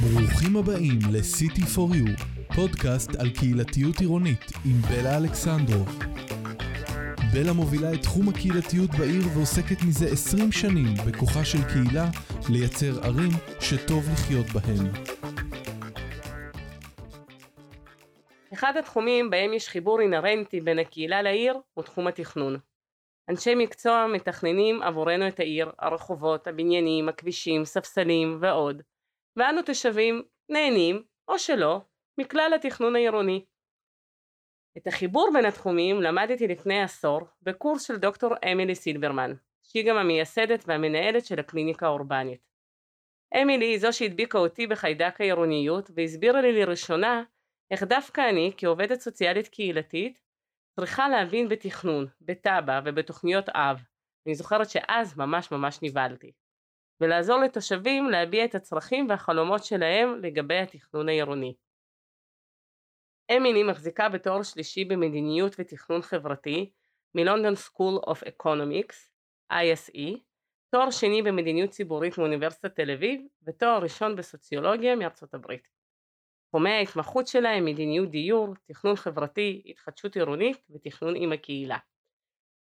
ברוכים הבאים ל-City for You, פודקאסט על קהילתיות עירונית עם בלה אלכסנדרו. בלה מובילה את תחום הקהילתיות בעיר ועוסקת מזה 20 שנים בכוחה של קהילה לייצר ערים שטוב לחיות בהן. אחד התחומים בהם יש חיבור אינהרנטי בין הקהילה לעיר הוא תחום התכנון. אנשי מקצוע מתכננים עבורנו את העיר, הרחובות, הבניינים, הכבישים, ספסלים ועוד, ואנו תושבים נהנים, או שלא, מכלל התכנון העירוני. את החיבור בין התחומים למדתי לפני עשור בקורס של דוקטור אמילי סילברמן, שהיא גם המייסדת והמנהלת של הקליניקה האורבנית. אמילי היא זו שהדביקה אותי בחיידק העירוניות והסבירה לי לראשונה איך דווקא אני כעובדת סוציאלית קהילתית צריכה להבין בתכנון, בתב"ע ובתוכניות אב. אני זוכרת שאז ממש ממש נבהלתי. ולעזור לתושבים להביע את הצרכים והחלומות שלהם לגבי התכנון העירוני. אמילי מחזיקה בתואר שלישי במדיניות ותכנון חברתי מ London School of Economics, LSE, תואר שני במדיניות ציבורית מאוניברסיטת תל אביב ותואר ראשון בסוציולוגיה מארצות הברית. תחומי ההתמחות שלה הם מדיניות דיור, תכנון חברתי, התחדשות עירונית ותכנון עם הקהילה.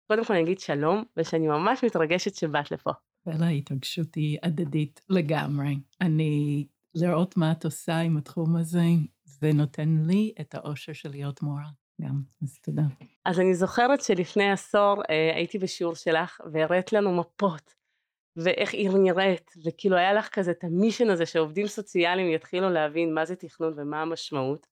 קודם כל אני אגיד שלום ושאני ממש מתרגשת שבאת לפה. ולהתרגשות היא הדדית לגמרי. אני, לראות מה את עושה עם התחום הזה, זה נותן לי את האושר של להיות מורה גם, אז תודה. אז אני זוכרת שלפני עשור אה, הייתי בשיעור שלך והראית לנו מפות ואיך עיר נראית, וכאילו היה לך כזה את המישן הזה שעובדים סוציאליים יתחילו להבין מה זה תכנון ומה המשמעות.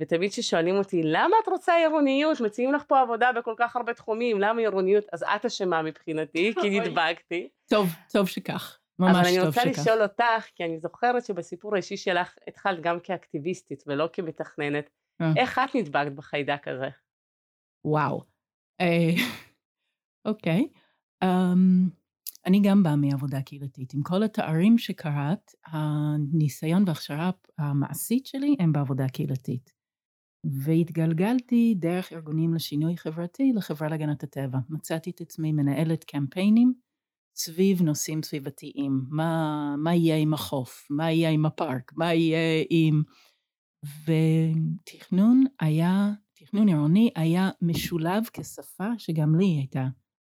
ותמיד כששואלים אותי למה את רוצה עירוניות מציעים לך פה עבודה בכל כך הרבה תחומים למה עירוניות אז את אשמה מבחינתי כי נדבקתי. טוב טוב שכך ממש טוב שכך. אבל אני רוצה לשאול אותך כי אני זוכרת שבסיפור האישי שלך התחלת גם כאקטיביסטית ולא כמתכננת אה. איך את נדבקת בחיידק הזה? וואו. אה, אוקיי. אני גם באה מעבודה קהילתית. עם כל התארים שקראת, הניסיון וההכשרה המעשית שלי הם בעבודה קהילתית. והתגלגלתי דרך ארגונים לשינוי חברתי לחברה להגנת הטבע. מצאתי את עצמי מנהלת קמפיינים סביב נושאים סביבתיים. מה, מה יהיה עם החוף? מה יהיה עם הפארק? מה יהיה עם... ותכנון היה, תכנון עירוני היה משולב כשפה שגם לי הייתה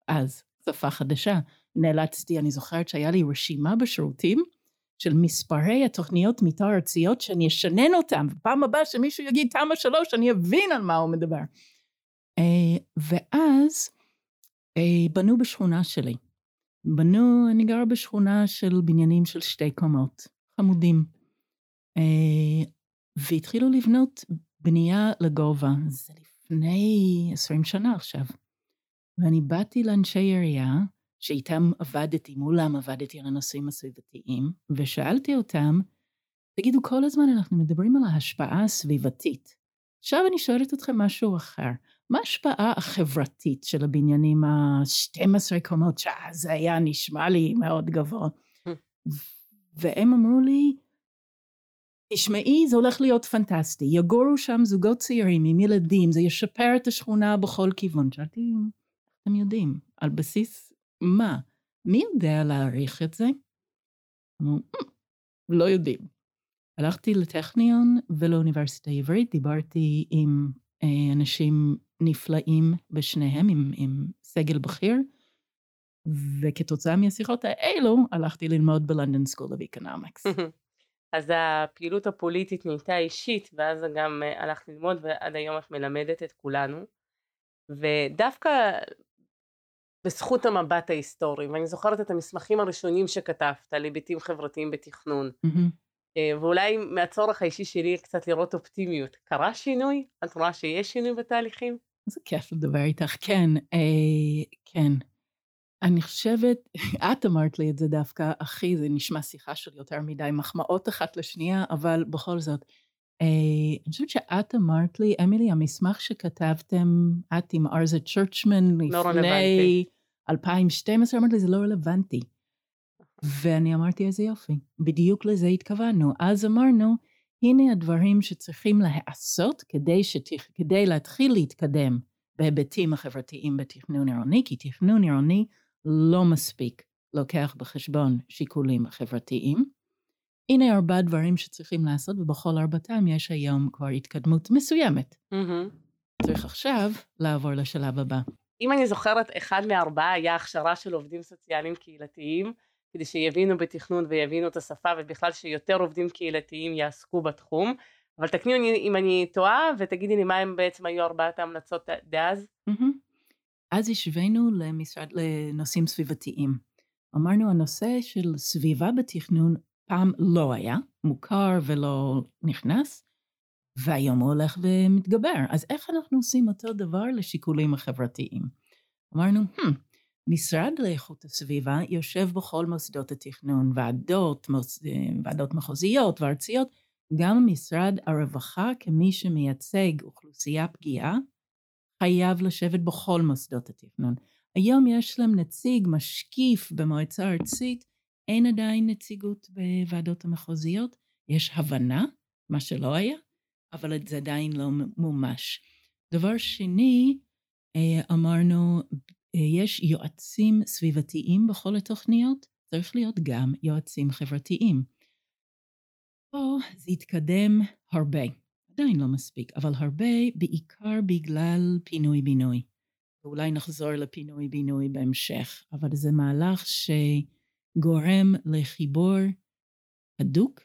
אז שפה חדשה. נאלצתי, אני זוכרת שהיה לי רשימה בשירותים של מספרי התוכניות מתאר ארציות שאני אשנן אותם, ופעם הבאה שמישהו יגיד תמ"א שלוש אני אבין על מה הוא מדבר. Uh, ואז uh, בנו בשכונה שלי. בנו, אני גרה בשכונה של בניינים של שתי קומות, חמודים. Uh, והתחילו לבנות בנייה לגובה, זה לפני עשרים שנה עכשיו. ואני באתי לאנשי עירייה, שאיתם עבדתי, מולם עבדתי על הנושאים הסביבתיים, ושאלתי אותם, תגידו, כל הזמן אנחנו מדברים על ההשפעה הסביבתית. עכשיו אני שואלת אתכם משהו אחר. מה ההשפעה החברתית של הבניינים ה-12 קומות, שזה היה נשמע לי מאוד גבוה? והם אמרו לי, תשמעי, זה הולך להיות פנטסטי. יגורו שם זוגות צעירים עם ילדים, זה ישפר את השכונה בכל כיוון. שאלתי, אתם יודעים, על בסיס מה? מי יודע להעריך את זה? אמרו, אמ, לא יודעים. הלכתי לטכניון ולאוניברסיטה העברית, דיברתי עם אה, אנשים נפלאים בשניהם, עם, עם סגל בכיר, וכתוצאה מהשיחות האלו הלכתי ללמוד ב London School of Economics. אז הפעילות הפוליטית נהייתה אישית, ואז גם אה, הלכת ללמוד, ועד היום את מלמדת את כולנו. ודווקא בזכות המבט ההיסטורי, ואני זוכרת את המסמכים הראשונים שכתבת על היבטים חברתיים בתכנון. Mm-hmm. ואולי מהצורך האישי שלי קצת לראות אופטימיות. קרה שינוי? את רואה שיש שינוי בתהליכים? איזה כיף לדבר איתך, כן, אה, כן. אני חושבת, את אמרת לי את זה דווקא, אחי, זה נשמע שיחה של יותר מדי מחמאות אחת לשנייה, אבל בכל זאת, אה, אני חושבת שאת אמרת לי, אמילי, המסמך שכתבתם, את עם ארזה צ'רצ'מן לא לפני 2012, אמרת לי, זה לא רלוונטי. ואני אמרתי, איזה יופי, בדיוק לזה התכוונו. אז אמרנו, הנה הדברים שצריכים להיעשות כדי, שתכ... כדי להתחיל להתקדם בהיבטים החברתיים בתכנון עירוני, כי תכנון עירוני לא מספיק. לוקח בחשבון שיקולים חברתיים. הנה ארבעה דברים שצריכים לעשות, ובכל ארבעתם יש היום כבר התקדמות מסוימת. מהמם. צריך עכשיו לעבור לשלב הבא. אם אני זוכרת, אחד מארבעה היה הכשרה של עובדים סוציאליים קהילתיים, כדי שיבינו בתכנון ויבינו את השפה, ובכלל שיותר עובדים קהילתיים יעסקו בתחום. אבל תקני אותי אם אני טועה, ותגידי לי מה הם בעצם היו ארבעת ההמלצות דאז. מהמם. אז השווינו למשרד לנושאים סביבתיים. אמרנו הנושא של סביבה בתכנון פעם לא היה, מוכר ולא נכנס, והיום הוא הולך ומתגבר. אז איך אנחנו עושים אותו דבר לשיקולים החברתיים? אמרנו, hmm, משרד לאיכות הסביבה יושב בכל מוסדות התכנון, ועדות, מוס, ועדות מחוזיות וארציות, גם משרד הרווחה כמי שמייצג אוכלוסייה פגיעה, חייב לשבת בכל מוסדות התכנון. היום יש להם נציג משקיף במועצה הארצית, אין עדיין נציגות בוועדות המחוזיות, יש הבנה, מה שלא היה, אבל זה עדיין לא מומש. דבר שני, אה, אמרנו, אה, יש יועצים סביבתיים בכל התוכניות, צריך להיות גם יועצים חברתיים. פה זה התקדם הרבה, עדיין לא מספיק, אבל הרבה בעיקר בגלל פינוי-בינוי. ואולי נחזור לפינוי-בינוי בהמשך, אבל זה מהלך שגורם לחיבור הדוק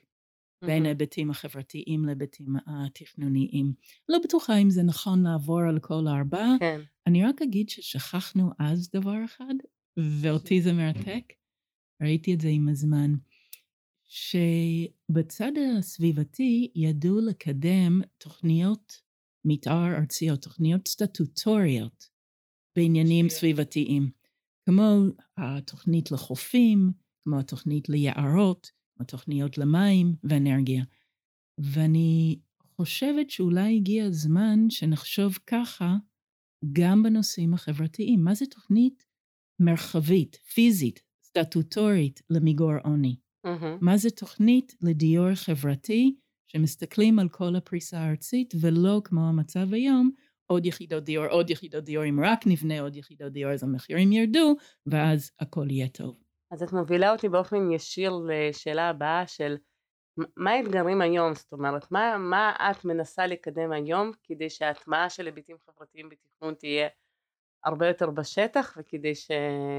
בין ההיבטים החברתיים להיבטים התכנוניים. לא בטוחה אם זה נכון לעבור על כל הארבע. כן. אני רק אגיד ששכחנו אז דבר אחד, ואותי זה מרתק, ראיתי את זה עם הזמן, שבצד הסביבתי ידעו לקדם תוכניות מתאר ארציות, תוכניות סטטוטוריות בעניינים סביבתיים, כמו התוכנית לחופים, כמו התוכנית ליערות, התוכניות למים ואנרגיה. ואני חושבת שאולי הגיע הזמן שנחשוב ככה גם בנושאים החברתיים. מה זה תוכנית מרחבית, פיזית, סטטוטורית למיגור עוני? מהמם. מה זה תוכנית לדיור חברתי שמסתכלים על כל הפריסה הארצית ולא כמו המצב היום, עוד יחידות דיור, עוד יחידות דיור, אם רק נבנה עוד יחידות דיור אז המחירים ירדו ואז הכל יהיה טוב. אז את מובילה אותי באופן ישיר לשאלה הבאה של מה האתגרים היום? זאת אומרת, מה, מה את מנסה לקדם היום כדי שההטמעה של היבטים חברתיים בתכנון תהיה הרבה יותר בשטח וכדי ש...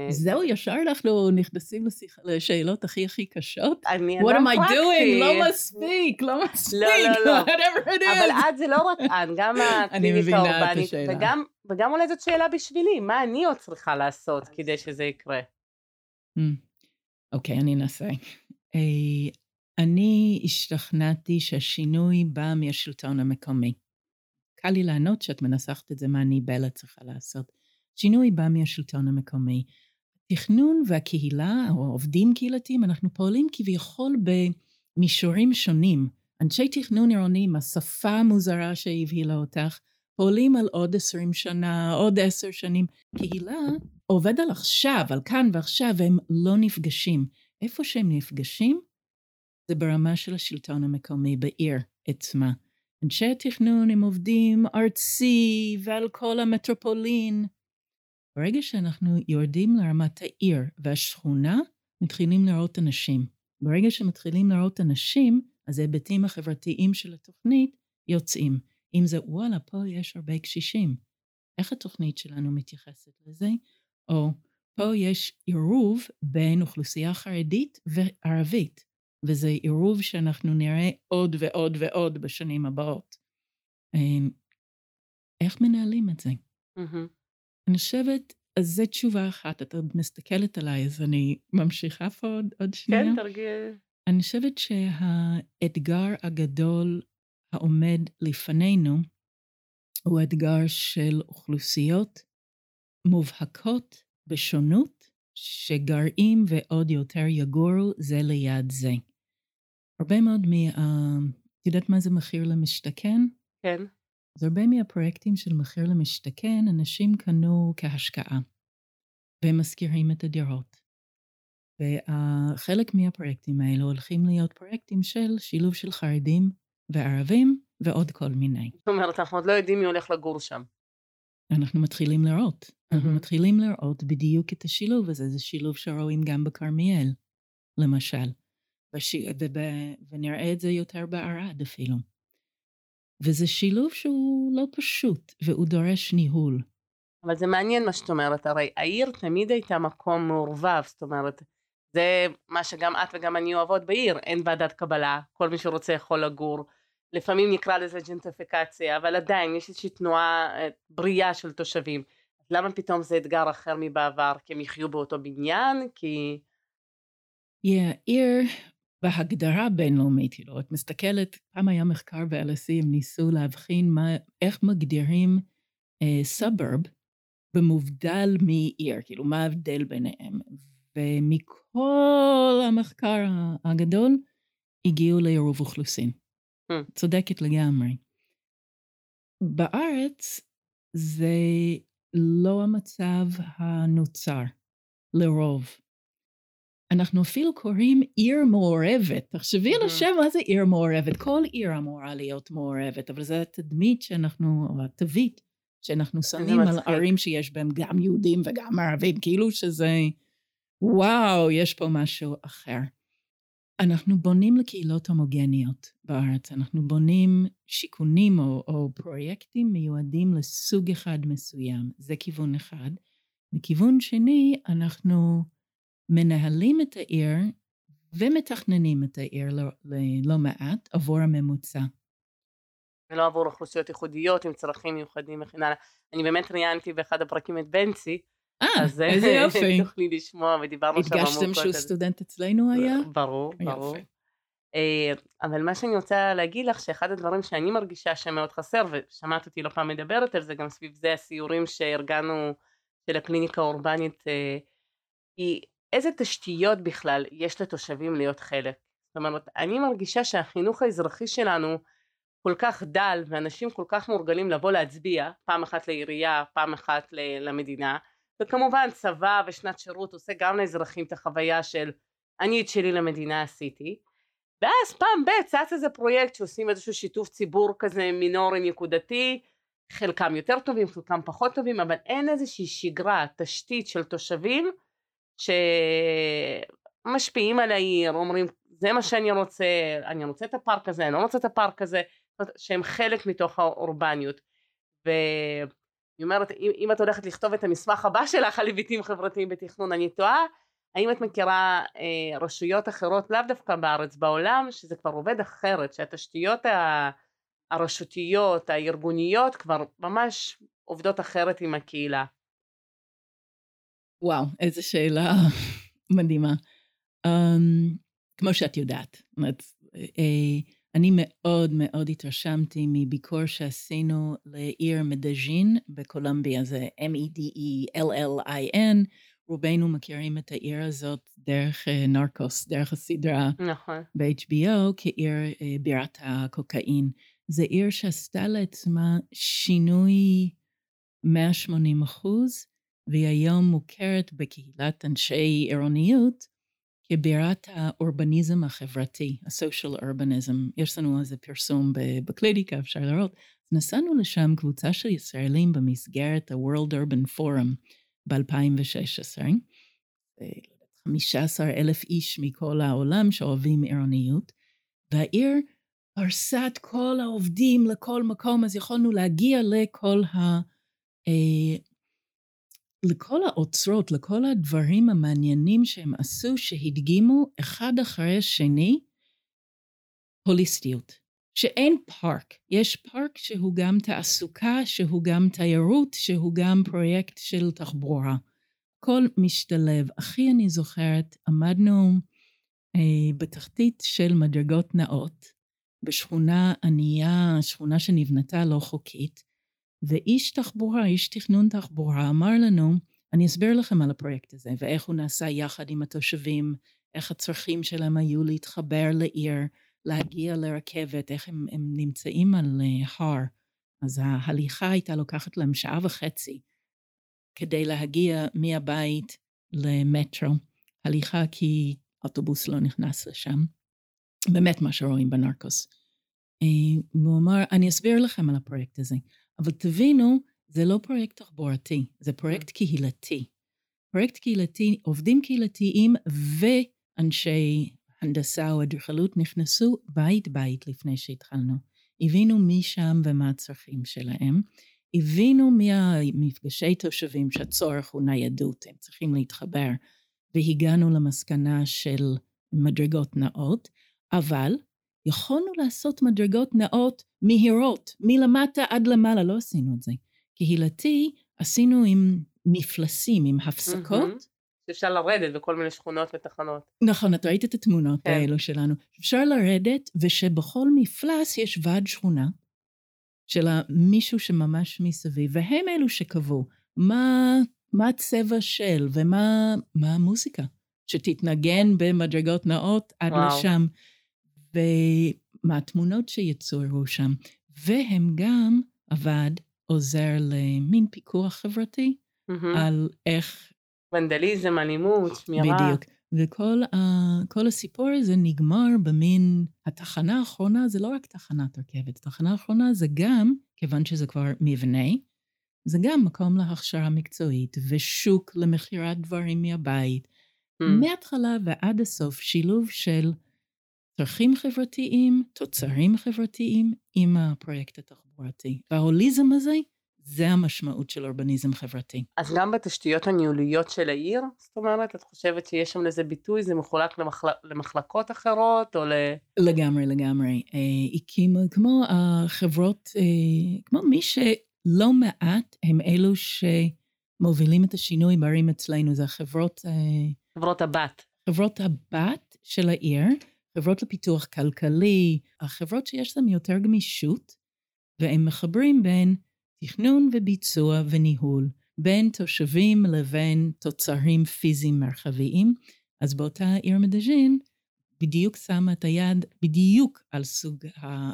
זהו, ישר אנחנו נכנסים לשיח, לשאלות הכי הכי קשות. אני What אדם am I פרקטי. doing? לא מספיק, לא מספיק, לא, לא. whatever it אבל. את זה לא רק את, גם את האורבנית. וגם, וגם אולי זאת שאלה בשבילי, מה אני עוד צריכה לעשות כדי שזה יקרה? Hmm. אוקיי, אני אנסה. אה, אני השתכנעתי שהשינוי בא מהשלטון המקומי. קל לי לענות שאת מנסחת את זה מה אני בלה צריכה לעשות. שינוי בא מהשלטון המקומי. תכנון והקהילה, או עובדים קהילתיים, אנחנו פועלים כביכול במישורים שונים. אנשי תכנון עירוני השפה המוזרה שהבהילה אותך, פועלים על עוד עשרים שנה, עוד עשר שנים. קהילה עובד על עכשיו, על כאן ועכשיו, והם לא נפגשים. איפה שהם נפגשים, זה ברמה של השלטון המקומי, בעיר עצמה. אנשי התכנון הם עובדים ארצי ועל כל המטרופולין. ברגע שאנחנו יורדים לרמת העיר והשכונה, מתחילים לראות אנשים. ברגע שמתחילים לראות אנשים, אז ההיבטים החברתיים של התוכנית יוצאים. אם זה, וואלה, פה יש הרבה קשישים. איך התוכנית שלנו מתייחסת לזה? או פה יש עירוב בין אוכלוסייה חרדית וערבית, וזה עירוב שאנחנו נראה עוד ועוד ועוד בשנים הבאות. אמ, איך מנהלים את זה? מהמם. אני חושבת, אז זו תשובה אחת, את עוד מסתכלת עליי, אז אני ממשיכה פה עוד, עוד שנייה. כן, תרגיל. אני חושבת שהאתגר הגדול העומד לפנינו הוא אתגר של אוכלוסיות מובהקות בשונות, שגרעים ועוד יותר יגורו זה ליד זה. הרבה מאוד מה... את יודעת מה זה מחיר למשתכן? כן. אז הרבה מהפרויקטים של מחיר למשתכן, אנשים קנו כהשקעה, והם משכירים את הדירות. וחלק מהפרויקטים האלו הולכים להיות פרויקטים של שילוב של חרדים וערבים ועוד כל מיני. זאת אומרת, אנחנו עוד לא יודעים מי הולך לגור שם. אנחנו מתחילים לראות. אנחנו מהמם. מתחילים לראות בדיוק את השילוב הזה, זה שילוב שרואים גם בכרמיאל, למשל. וש... וב... ונראה את זה יותר בערד אפילו. וזה שילוב שהוא לא פשוט, והוא דורש ניהול. אבל זה מעניין מה שאת אומרת, הרי העיר תמיד הייתה מקום מעורבב, זאת אומרת, זה מה שגם את וגם אני אוהבות בעיר, אין ועדת קבלה, כל מי שרוצה יכול לגור, לפעמים נקרא לזה ג'נטריפיקציה, אבל עדיין יש איזושהי תנועה אה, בריאה של תושבים. למה פתאום זה אתגר אחר מבעבר? כי הם יחיו באותו בניין? כי... Yeah, עיר בהגדרה בינלאומית, כאילו, את מסתכלת, פעם היה מחקר ב-LSE, הם ניסו להבחין מה, איך מגדירים סאברב uh, במובדל מעיר, כאילו, מה ההבדל ביניהם. ומכל המחקר הגדול, הגיעו לעירוב אוכלוסין. Hmm. צודקת לגמרי. בארץ זה לא המצב הנוצר, לרוב. אנחנו אפילו קוראים עיר מעורבת. תחשבי על Mhm. השם, מה זה עיר מעורבת? כל עיר אמורה להיות מעורבת, אבל זו התדמית שאנחנו, או התווית שאנחנו שמים על. ערים שיש בהם גם יהודים וגם ערבים, כאילו שזה, וואו, יש פה משהו אחר. אנחנו בונים לקהילות הומוגניות בארץ, אנחנו בונים שיכונים או, או פרויקטים מיועדים לסוג אחד מסוים, זה כיוון אחד. מכיוון שני, אנחנו מנהלים את העיר ומתכננים את העיר לא, לא מעט עבור הממוצע. ולא עבור אוכלוסיות ייחודיות עם צרכים מיוחדים וכן הלאה. אני באמת ראיינתי באחד הפרקים את בנצי, אה, אז איזה יופי. תוכלי לשמוע ודיברנו שם הדגשתם עמוקות שהוא על זה. סטודנט אצלנו היה? ברור, ברור. אה, אבל מה שאני רוצה להגיד לך שאחד הדברים שאני מרגישה שמאוד חסר ושמעת אותי לא פעם מדברת על זה גם סביב זה הסיורים שארגנו של הקליניקה האורבנית אה, היא איזה תשתיות בכלל יש לתושבים להיות חלק. זאת אומרת אני מרגישה שהחינוך האזרחי שלנו כל כך דל ואנשים כל כך מורגלים לבוא להצביע פעם אחת לעירייה פעם אחת למדינה וכמובן צבא ושנת שירות עושה גם לאזרחים את החוויה של אני את שלי למדינה עשיתי ואז פעם ב' צץ איזה פרויקט שעושים איזשהו שיתוף ציבור כזה מינורי נקודתי חלקם יותר טובים חלקם פחות טובים אבל אין איזושהי שגרה תשתית של תושבים שמשפיעים על העיר אומרים זה מה שאני רוצה אני רוצה את הפארק הזה אני לא רוצה את הפארק הזה שהם חלק מתוך האורבניות. ואני אומרת אם, אם את הולכת לכתוב את המסמך הבא שלך על היבטים חברתיים בתכנון אני טועה האם את מכירה אה, רשויות אחרות לאו דווקא בארץ בעולם שזה כבר עובד אחרת שהתשתיות ה- הרשותיות הארגוניות כבר ממש עובדות אחרת עם הקהילה וואו, איזו שאלה מדהימה. Um, כמו שאת יודעת, אומרת, אה, אני מאוד מאוד התרשמתי מביקור שעשינו לעיר מדז'ין בקולומביה, זה E M-E-D-E-L-L-I-N, רובנו מכירים את העיר הזאת דרך אה, נרקוס, דרך הסדרה נכון ב-HBO כעיר אה, בירת הקוקאין. זו עיר שעשתה לעצמה שינוי 180 אחוז, והיא היום מוכרת בקהילת אנשי עירוניות כבירת האורבניזם החברתי, ה-social urbanism. יש לנו איזה פרסום בקליניקה, אפשר לראות. נסענו לשם קבוצה של ישראלים במסגרת ה-World Urban Forum ב-2016. 15 אלף איש מכל העולם שאוהבים עירוניות, והעיר פרסה את כל העובדים לכל מקום, אז יכולנו להגיע לכל ה... לכל האוצרות, לכל הדברים המעניינים שהם עשו, שהדגימו אחד אחרי השני הוליסטיות. שאין פארק, יש פארק שהוא גם תעסוקה, שהוא גם תיירות, שהוא גם פרויקט של תחבורה. הכל משתלב. אחי, אני זוכרת, עמדנו אה, בתחתית של מדרגות נאות, בשכונה ענייה, שכונה שנבנתה לא חוקית, ואיש תחבורה, איש תכנון תחבורה, אמר לנו, אני אסביר לכם על הפרויקט הזה, ואיך הוא נעשה יחד עם התושבים, איך הצרכים שלהם היו להתחבר לעיר, להגיע לרכבת, איך הם, הם נמצאים על uh, הר. אז ההליכה הייתה לוקחת להם שעה וחצי כדי להגיע מהבית למטרו. הליכה כי אוטובוס לא נכנס לשם. באמת מה שרואים בנרקוס. Uh, והוא אמר, אני אסביר לכם על הפרויקט הזה. אבל תבינו, זה לא פרויקט תחבורתי, זה פרויקט קהילתי. פרויקט קהילתי, עובדים קהילתיים ואנשי הנדסה או אדריכלות נכנסו בית-בית לפני שהתחלנו. הבינו מי שם ומה הצרכים שלהם. הבינו מהמפגשי תושבים שהצורך הוא ניידות, הם צריכים להתחבר, והגענו למסקנה של מדרגות נאות, אבל יכולנו לעשות מדרגות נאות מהירות, מלמטה עד למעלה, לא עשינו את זה. קהילתי עשינו עם מפלסים, עם הפסקות. Mm-hmm. אפשר לרדת בכל מיני שכונות ותחנות. נכון, את ראית את התמונות כן. האלו שלנו. אפשר לרדת, ושבכל מפלס יש ועד שכונה של מישהו שממש מסביב, והם אלו שקבעו מה, מה הצבע של ומה המוזיקה שתתנגן במדרגות נאות עד וואו. לשם, ומה התמונות שיצורו שם. והם גם, הוועד עוזר למין פיקוח חברתי mm-hmm. על איך... ונדליזם, אלימות, שמירה. בדיוק. וכל כל הסיפור הזה נגמר במין, התחנה האחרונה זה לא רק תחנת רכבת, התחנה האחרונה זה גם, כיוון שזה כבר מבנה, זה גם מקום להכשרה מקצועית ושוק למכירת דברים מהבית. Mm. מההתחלה ועד הסוף שילוב של צרכים חברתיים, תוצרים חברתיים עם הפרויקט התחבורתי. וההוליזם הזה זה המשמעות של אורבניזם חברתי. אז גם בתשתיות הניהוליות של העיר, זאת אומרת, את חושבת שיש שם לזה ביטוי, זה מחולק למחל... למחלקות אחרות או ל... לגמרי, לגמרי. אה, הקימו, כמו החברות, אה, כמו מי שלא מעט הם אלו שמובילים את השינוי בערים אצלנו, זה החברות... אה, חברות הבת. חברות הבת של העיר, חברות לפיתוח כלכלי, החברות שיש להן יותר גמישות, והם מחברים בין תכנון וביצוע וניהול בין תושבים לבין תוצרים פיזיים מרחביים, אז באותה עיר מדז'ין בדיוק שמה את היד בדיוק על סוג,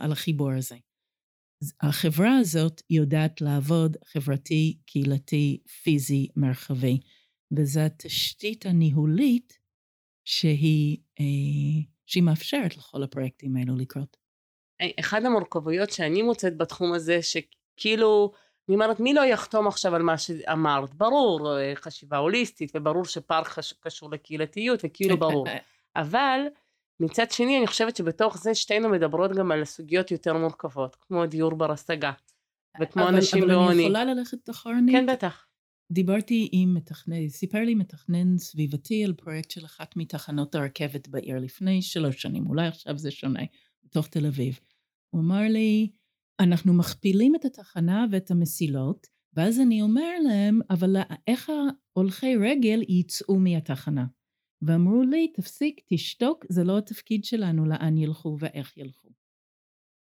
על החיבור הזה. החברה הזאת יודעת לעבוד חברתי, קהילתי, פיזי, מרחבי, וזו התשתית הניהולית שהיא, אה, שהיא מאפשרת לכל הפרויקטים האלו לקרות. אחד המורכבויות שאני מוצאת בתחום הזה, כאילו, אני אומרת, מי לא יחתום עכשיו על מה שאמרת? ברור, אה, חשיבה הוליסטית, וברור שפארק קשור לקהילתיות, וכאילו ברור. אבל מצד שני, אני חושבת שבתוך זה שתינו מדברות גם על סוגיות יותר מורכבות, כמו דיור בר השגה, וכמו אבל, אנשים בעוני. אבל אני יכולה ללכת אחורנית? כן, בטח. דיברתי עם מתכנן, סיפר לי מתכנן סביבתי על פרויקט של אחת מתחנות הרכבת בעיר לפני שלוש שנים, אולי עכשיו זה שונה, בתוך תל אביב. הוא אמר לי, אנחנו מכפילים את התחנה ואת המסילות, ואז אני אומר להם, אבל איך ההולכי רגל יצאו מהתחנה? ואמרו לי, תפסיק, תשתוק, זה לא התפקיד שלנו לאן ילכו ואיך ילכו.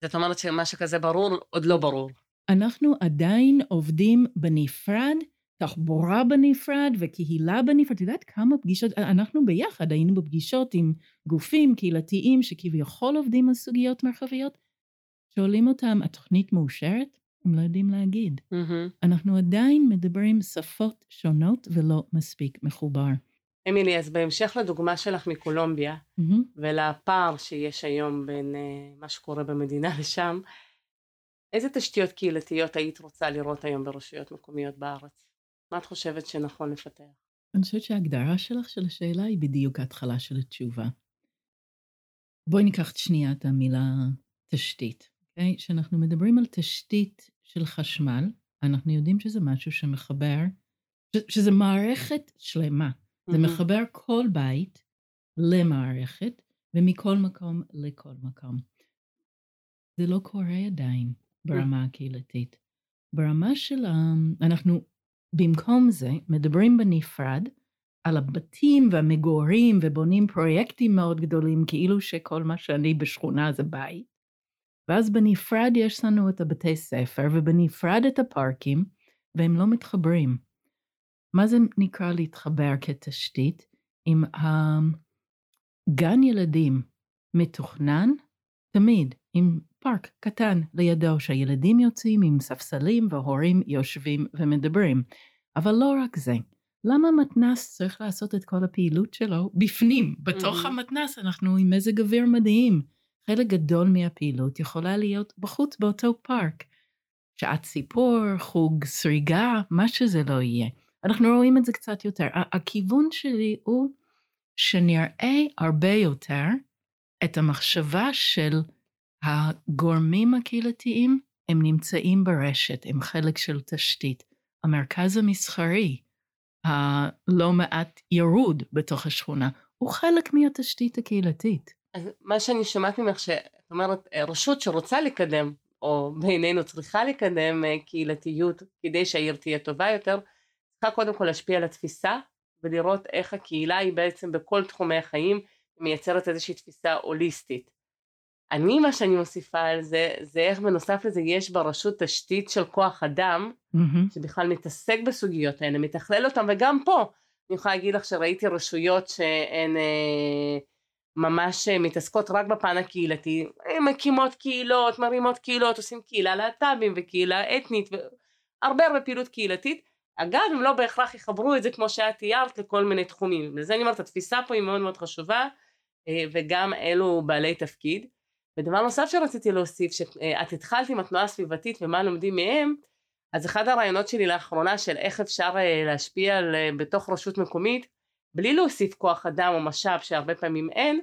זאת אומרת שמה שכזה ברור, עוד לא ברור. אנחנו עדיין עובדים בנפרד, תחבורה בנפרד וקהילה בנפרד. את יודעת כמה פגישות, אנחנו ביחד היינו בפגישות עם גופים קהילתיים שכביכול עובדים על סוגיות מרחביות, שואלים אותם, התוכנית מאושרת? הם לא יודעים להגיד. Mm-hmm. אנחנו עדיין מדברים שפות שונות ולא מספיק מחובר. אמילי, אז בהמשך לדוגמה שלך מקולומביה, mm-hmm. ולפער שיש היום בין uh, מה שקורה במדינה לשם, איזה תשתיות קהילתיות היית רוצה לראות היום ברשויות מקומיות בארץ? מה את חושבת שנכון לפתח? אני חושבת שההגדרה שלך של השאלה היא בדיוק ההתחלה של התשובה. בואי ניקח שנייה את המילה תשתית. okay? אוקיי? כשאנחנו מדברים על תשתית של חשמל, אנחנו יודעים שזה משהו שמחבר, שזה מערכת שלמה. Mm-hmm. זה מחבר כל בית למערכת, ומכל מקום לכל מקום. זה לא קורה עדיין ברמה הקהילתית. ברמה של ה... אנחנו במקום זה מדברים בנפרד על הבתים והמגורים ובונים פרויקטים מאוד גדולים, כאילו שכל מה שאני בשכונה זה בית. ואז בנפרד יש לנו את הבתי ספר, ובנפרד את הפארקים, והם לא מתחברים. מה זה נקרא להתחבר כתשתית? אם הגן ילדים מתוכנן, תמיד עם פארק קטן לידו, שהילדים יוצאים עם ספסלים וההורים יושבים ומדברים. אבל לא רק זה. למה מתנ"ס צריך לעשות את כל הפעילות שלו בפנים? בתוך mm-hmm. המתנ"ס אנחנו עם מזג אוויר מדהים. חלק גדול מהפעילות יכולה להיות בחוץ באותו פארק, שעת סיפור, חוג סריגה, מה שזה לא יהיה. אנחנו רואים את זה קצת יותר. הכיוון שלי הוא שנראה הרבה יותר את המחשבה של הגורמים הקהילתיים, הם נמצאים ברשת, הם חלק של תשתית. המרכז המסחרי, הלא מעט ירוד בתוך השכונה, הוא חלק מהתשתית הקהילתית. אז מה שאני שומעת ממך, שאת אומרת, רשות שרוצה לקדם, או בינינו צריכה לקדם אה, קהילתיות כדי שהעיר תהיה טובה יותר, צריכה קודם כל להשפיע על התפיסה ולראות איך הקהילה היא בעצם בכל תחומי החיים מייצרת איזושהי תפיסה הוליסטית. אני מה שאני מוסיפה על זה, זה איך בנוסף לזה יש ברשות תשתית של כוח אדם, mm-hmm. שבכלל מתעסק בסוגיות האלה, מתכלל אותם, וגם פה, אני יכולה להגיד לך שראיתי רשויות שהן אה, ממש מתעסקות רק בפן הקהילתי, מקימות קהילות, מרימות קהילות, עושים קהילה להט"בים וקהילה אתנית, והרבה הרבה פעילות קהילתית, אגב הם לא בהכרח יחברו את זה כמו שאת תיארת לכל מיני תחומים, לזה אני אומרת התפיסה פה היא מאוד מאוד חשובה אה, וגם אלו בעלי תפקיד. ודבר נוסף שרציתי להוסיף, שאת התחלת עם התנועה הסביבתית ומה לומדים מהם, אז אחד הרעיונות שלי לאחרונה של איך אפשר אה, להשפיע על, אה, בתוך רשות מקומית, בלי להוסיף כוח אדם או משאב שהרבה פעמים אין,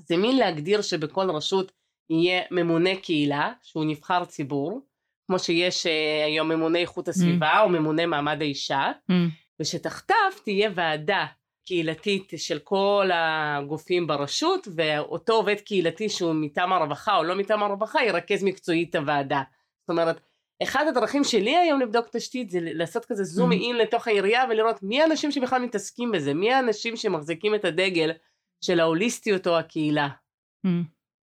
זה מין להגדיר שבכל רשות יהיה ממונה קהילה, שהוא נבחר ציבור, כמו שיש אה, היום ממונה איכות הסביבה mm. או ממונה מעמד האישה, mm. ושתחתיו תהיה ועדה קהילתית של כל הגופים ברשות, ואותו עובד קהילתי שהוא מטעם הרווחה או לא מטעם הרווחה ירכז מקצועית הוועדה. זאת אומרת, אחד הדרכים שלי היום לבדוק תשתית זה לעשות כזה זום אין mm. לתוך העירייה ולראות מי האנשים שבכלל מתעסקים בזה, מי האנשים שמחזיקים את הדגל של ההוליסטיות או הקהילה. Mm.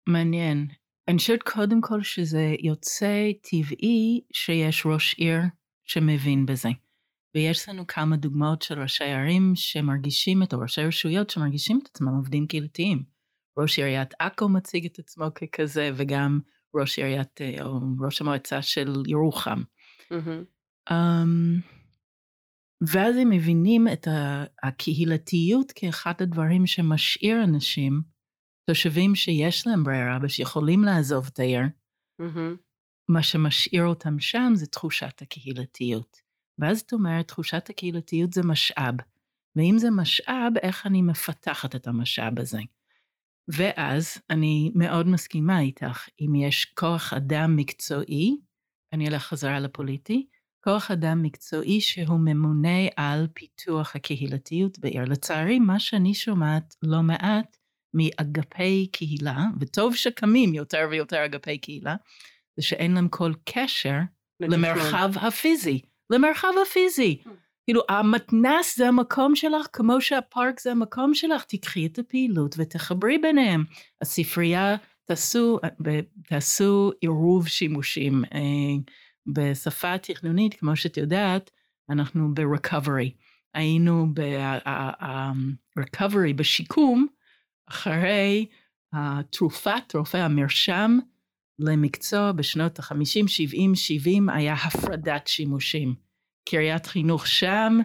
מעניין. אני חושבת קודם כל שזה יוצא טבעי שיש ראש עיר שמבין בזה. ויש לנו כמה דוגמאות של ראשי ערים שמרגישים את, או ראשי רשויות שמרגישים את עצמם עובדים קהילתיים. ראש עיריית עכו מציג את עצמו ככזה, וגם ראש עיריית, אה, או ראש המועצה של ירוחם. Mm-hmm. Um, ואז הם מבינים את הקהילתיות כאחד הדברים שמשאיר אנשים תושבים שיש להם ברירה ושיכולים לעזוב את העיר, mm-hmm. מה שמשאיר אותם שם זה תחושת הקהילתיות. ואז את אומרת, תחושת הקהילתיות זה משאב, ואם זה משאב, איך אני מפתחת את המשאב הזה? ואז אני מאוד מסכימה איתך, אם יש כוח אדם מקצועי, אני אלך חזרה לפוליטי, כוח אדם מקצועי שהוא ממונה על פיתוח הקהילתיות בעיר. לצערי, מה שאני שומעת לא מעט מאגפי קהילה, וטוב שקמים יותר ויותר אגפי קהילה, זה שאין להם כל קשר למרחב הפיזי, למרחב הפיזי. Hmm. כאילו המתנס זה המקום שלך כמו שהפארק זה המקום שלך, תקחי את הפעילות ותחברי ביניהם. הספרייה, תעשו, תעשו עירוב שימושים. אה, בשפה התכנונית, כמו שאת יודעת, אנחנו ב-recovery. היינו ב-recovery, בשיקום, אחרי התרופת, רופא המרשם למקצוע בשנות ה-50, 70, 70 היה הפרדת שימושים. קריית חינוך שם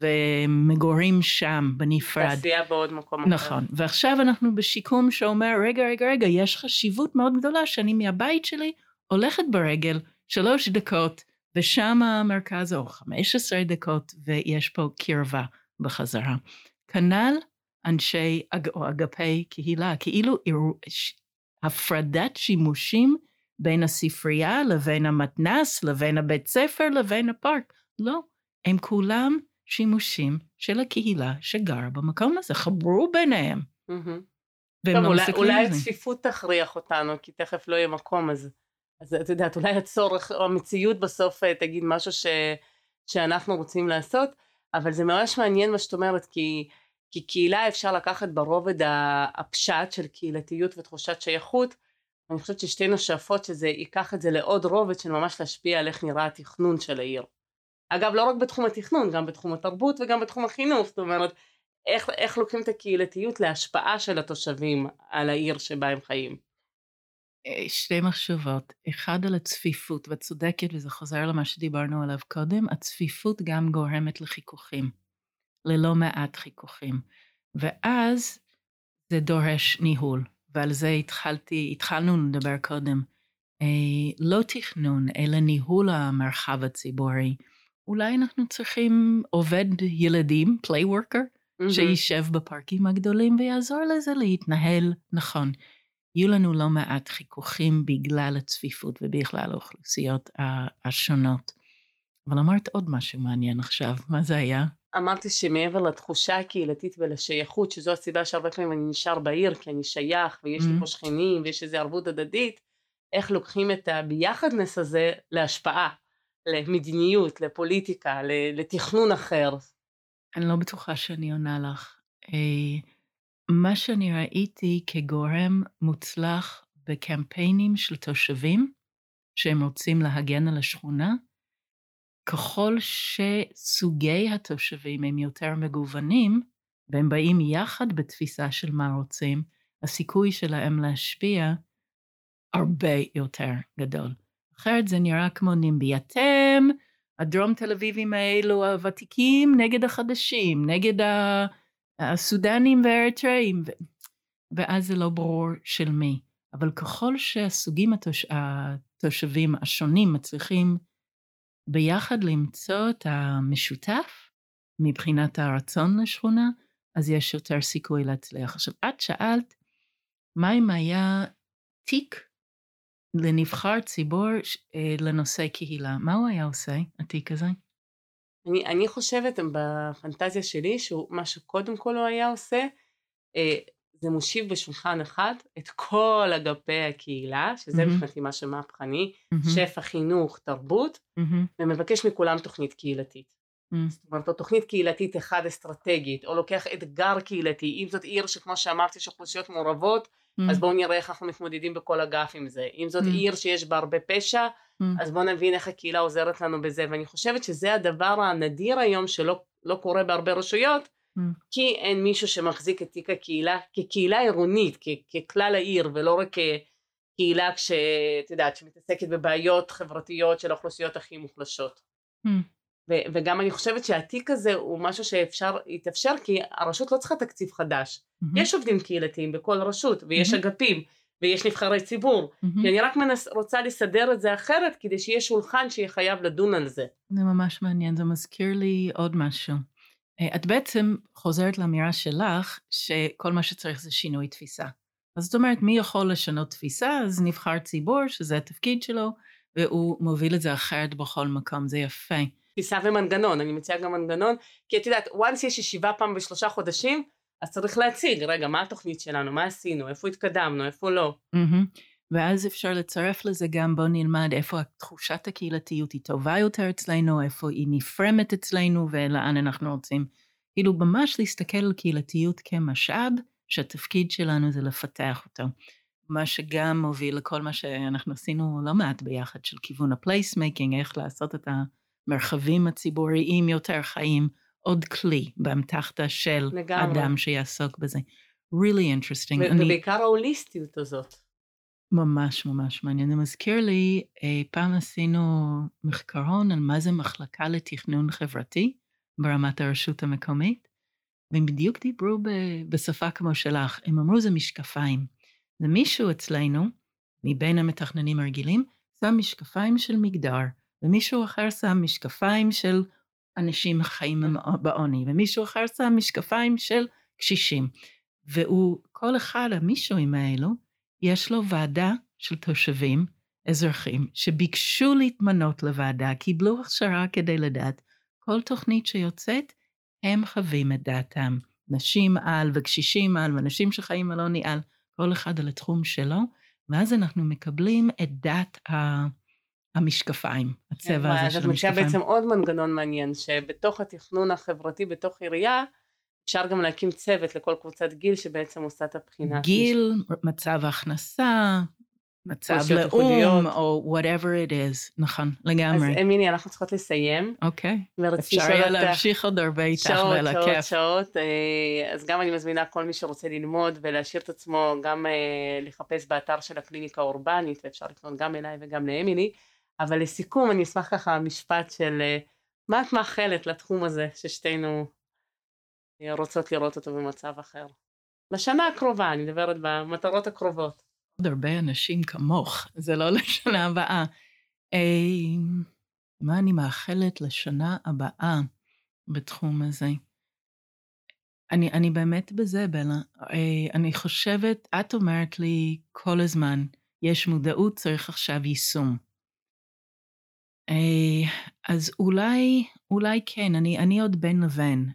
ומגורים שם בנפרד. תעשייה בעוד מקום אחר. נכון, ועכשיו אנחנו בשיקום שאומר רגע רגע רגע יש חשיבות מאוד גדולה שאני מהבית שלי הולכת ברגל שלוש דקות ושם המרכז או 15 דקות ויש פה קרבה בחזרה. כנ"ל אנשי או אגפי קהילה, כאילו הפרדת שימושים בין הספרייה לבין המתנ"ס, לבין הבית ספר, לבין הפארק. לא, הם כולם שימושים של הקהילה שגרה במקום הזה, חברו ביניהם. Mm-hmm. טוב, לא אולי, אולי הצפיפות תכריח אותנו, כי תכף לא יהיה מקום, אז, אז את יודעת, אולי הצורך או המציאות בסוף אה, תגיד משהו ש, שאנחנו רוצים לעשות, אבל זה ממש מעניין מה שאת אומרת, כי כי קהילה אפשר לקחת ברובד הפשט של קהילתיות ותחושת שייכות, אני חושבת ששתינו שואפות שזה ייקח את זה לעוד רובד של ממש להשפיע על איך נראה התכנון של העיר. אגב לא רק בתחום התכנון, גם בתחום התרבות וגם בתחום החינוך, זאת אומרת איך, איך לוקחים את הקהילתיות להשפעה של התושבים על העיר שבה הם חיים. אה, שתי מחשבות, אחד על הצפיפות, ואת צודקת וזה חוזר למה שדיברנו עליו קודם, הצפיפות גם גורמת לחיכוכים. ללא מעט חיכוכים. ואז זה דורש ניהול, ועל זה התחלתי, התחלנו לדבר קודם. אה, לא תכנון, אלא ניהול המרחב הציבורי. אולי אנחנו צריכים עובד ילדים, play worker, mm-hmm. שישב בפארקים הגדולים ויעזור לזה להתנהל נכון. יהיו לנו לא מעט חיכוכים בגלל הצפיפות ובכלל האוכלוסיות השונות. אבל אמרת עוד משהו מעניין עכשיו, מה זה היה? אמרתי שמעבר לתחושה הקהילתית ולשייכות, שזו הסיבה שהרבה פעמים אני נשאר בעיר, כי אני שייך ויש mm-hmm. לי פה שכנים ויש איזו ערבות הדדית, איך לוקחים את הביחדנס הזה להשפעה, למדיניות, לפוליטיקה, לתכנון אחר. אני לא בטוחה שאני עונה לך. אה, מה שאני ראיתי כגורם מוצלח בקמפיינים של תושבים שהם רוצים להגן על השכונה, ככל שסוגי התושבים הם יותר מגוונים, והם באים יחד בתפיסה של מה רוצים, הסיכוי שלהם להשפיע הרבה יותר גדול. אחרת זה נראה כמו נימבי. אתם, הדרום תל אביבים האלו הוותיקים, נגד החדשים, נגד הסודנים והאריתראים, ואז זה לא ברור של מי. אבל ככל שהסוגים התוש... התושבים השונים מצליחים ביחד למצוא את המשותף מבחינת הרצון לשכונה, אז יש יותר סיכוי להצליח. עכשיו, את שאלת, מה אם היה תיק לנבחר ציבור אה, לנושא קהילה? מה הוא היה עושה, התיק הזה? אני, אני חושבת בפנטזיה שלי שמה שקודם כל הוא היה עושה אה, זה מושיב בשולחן אחד את כל אגפי הקהילה, שזה mm-hmm. מבחינתי משהו מהפכני, mm-hmm. שפע, חינוך, תרבות, mm-hmm. ומבקש מכולם תוכנית קהילתית. Mm-hmm. זאת אומרת, או תוכנית קהילתית אחד אסטרטגית, או לוקח אתגר קהילתי, אם זאת עיר שכמו שאמרתי יש אוכלוסיות מעורבות, mm-hmm. אז בואו נראה איך אנחנו מתמודדים בכל אגף עם זה. אם זאת mm-hmm. עיר שיש בה הרבה פשע, mm-hmm. אז בואו נבין איך הקהילה עוזרת לנו בזה, ואני חושבת שזה הדבר הנדיר היום שלא לא קורה בהרבה רשויות. כי אין מישהו שמחזיק את תיק הקהילה כקהילה עירונית, ככלל העיר, ולא רק כקהילה שאת יודעת, שמתעסקת בבעיות חברתיות של האוכלוסיות הכי מוחלשות. Mm. ו- וגם אני חושבת שהתיק הזה הוא משהו שאפשר, יתאפשר כי הרשות לא צריכה תקציב חדש. Mm-hmm. יש עובדים קהילתיים בכל רשות, ויש mm-hmm. אגפים, ויש נבחרי ציבור. Mm-hmm. כי אני רק מנס, רוצה לסדר את זה אחרת, כדי שיהיה שולחן שיהיה חייב לדון על זה. זה ממש מעניין, זה מזכיר לי עוד משהו. אה, את בעצם חוזרת לאמירה שלך שכל מה שצריך זה שינוי תפיסה. אז זאת אומרת, מי יכול לשנות תפיסה? אז נבחר ציבור, שזה התפקיד שלו, והוא מוביל את זה אחרת בכל מקום, זה יפה. תפיסה ומנגנון, אני מציעה גם מנגנון, כי את יודעת, once יש ישיבה פעם בשלושה חודשים, אז צריך להציג, רגע, מה התוכנית שלנו, מה עשינו, איפה התקדמנו, איפה לא. Mm-hmm. ואז אפשר לצרף לזה גם בוא נלמד איפה תחושת הקהילתיות היא טובה יותר אצלנו, איפה היא נפרמת אצלנו ולאן אנחנו רוצים. כאילו ממש להסתכל על קהילתיות כמשאב, שהתפקיד שלנו זה לפתח אותו. מה שגם מוביל לכל מה שאנחנו עשינו לא מעט ביחד, של כיוון ה placemaking, איך לעשות את המרחבים הציבוריים יותר חיים, עוד כלי באמתחת של לגמרי. אדם שיעסוק בזה. really interesting. ו- אני... ובעיקר ההוליסטיות הזאת. ממש ממש מעניין. זה מזכיר לי, אה, פעם עשינו מחקרון על מה זה מחלקה לתכנון חברתי ברמת הרשות המקומית, והם בדיוק דיברו ב- בשפה כמו שלך, הם אמרו זה משקפיים. זה מישהו אצלנו, מבין המתכננים הרגילים, שם משקפיים של מגדר, ומישהו אחר שם משקפיים של אנשים חיים בעוני, ומישהו אחר שם משקפיים של קשישים. והוא, כל אחד המישואים האלו, יש לו ועדה של תושבים, אזרחים, שביקשו להתמנות לוועדה, קיבלו הכשרה כדי לדעת, כל תוכנית שיוצאת, הם חווים את דעתם. נשים על וקשישים על ואנשים שחיים על עוני על, כל אחד על התחום שלו, ואז אנחנו מקבלים את דת ה... המשקפיים, הצבע הזה של המשקפיים. את מציעה בעצם עוד מנגנון מעניין, שבתוך התכנון החברתי, בתוך עירייה, אפשר גם להקים צוות לכל קבוצת גיל שבעצם עושה את הבחינה. גיל, מצב הכנסה, מצב לאום, או whatever it is, נכון, לגמרי. אז אמיני, אנחנו צריכות לסיים. אוקיי, אפשר היה להמשיך עוד הרבה איתך ולכיף. שעות, שעות, שעות. אה, אז גם אני מזמינה כל מי שרוצה ללמוד ולהשאיר את עצמו, גם אה, לחפש באתר של הקליניקה האורבנית, ואפשר לפנות גם אליי וגם לאמילי. אבל לסיכום, אני אשמח ככה משפט של אה, מה את מאחלת לתחום הזה ששתינו רוצות לראות אותו במצב אחר. לשנה הקרובה, אני מדברת במטרות הקרובות. עוד הרבה אנשים כמוך, זה לא לשנה הבאה. אה, מה אני מאחלת לשנה הבאה בתחום הזה? אני, אני באמת בזה, בלה. אה, אני חושבת, את אומרת לי כל הזמן, יש מודעות, צריך עכשיו יישום. אה, אז אולי, אולי כן, אני, אני עוד בין לבין.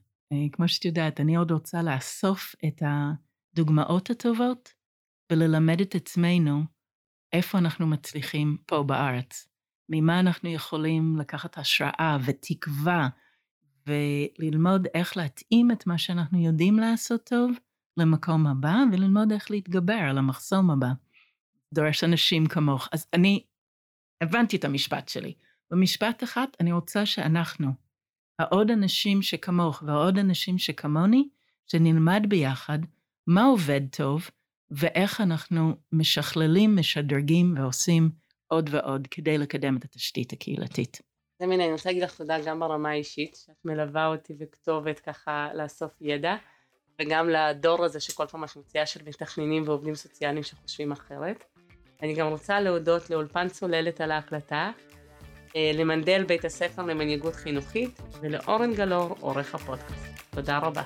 כמו שאת יודעת, אני עוד רוצה לאסוף את הדוגמאות הטובות וללמד את עצמנו איפה אנחנו מצליחים פה בארץ. ממה אנחנו יכולים לקחת השראה ותקווה וללמוד איך להתאים את מה שאנחנו יודעים לעשות טוב למקום הבא וללמוד איך להתגבר על המחסום הבא. דורש אנשים כמוך. אז אני הבנתי את המשפט שלי. במשפט אחד אני רוצה שאנחנו, העוד אנשים שכמוך והעוד אנשים שכמוני, שנלמד ביחד מה עובד טוב ואיך אנחנו משכללים, משדרגים ועושים עוד ועוד כדי לקדם את התשתית הקהילתית. זה מיני, אני רוצה להגיד לך תודה גם ברמה האישית, שאת מלווה אותי וכתובת ככה לאסוף ידע, וגם לדור הזה שכל פעם את מציעה של מתכננים ועובדים סוציאליים שחושבים אחרת. אני גם רוצה להודות לאולפן צוללת על ההקלטה, למנדל בית הספר למנהיגות חינוכית ולאורן גלאור עורך הפודקאסט. תודה רבה.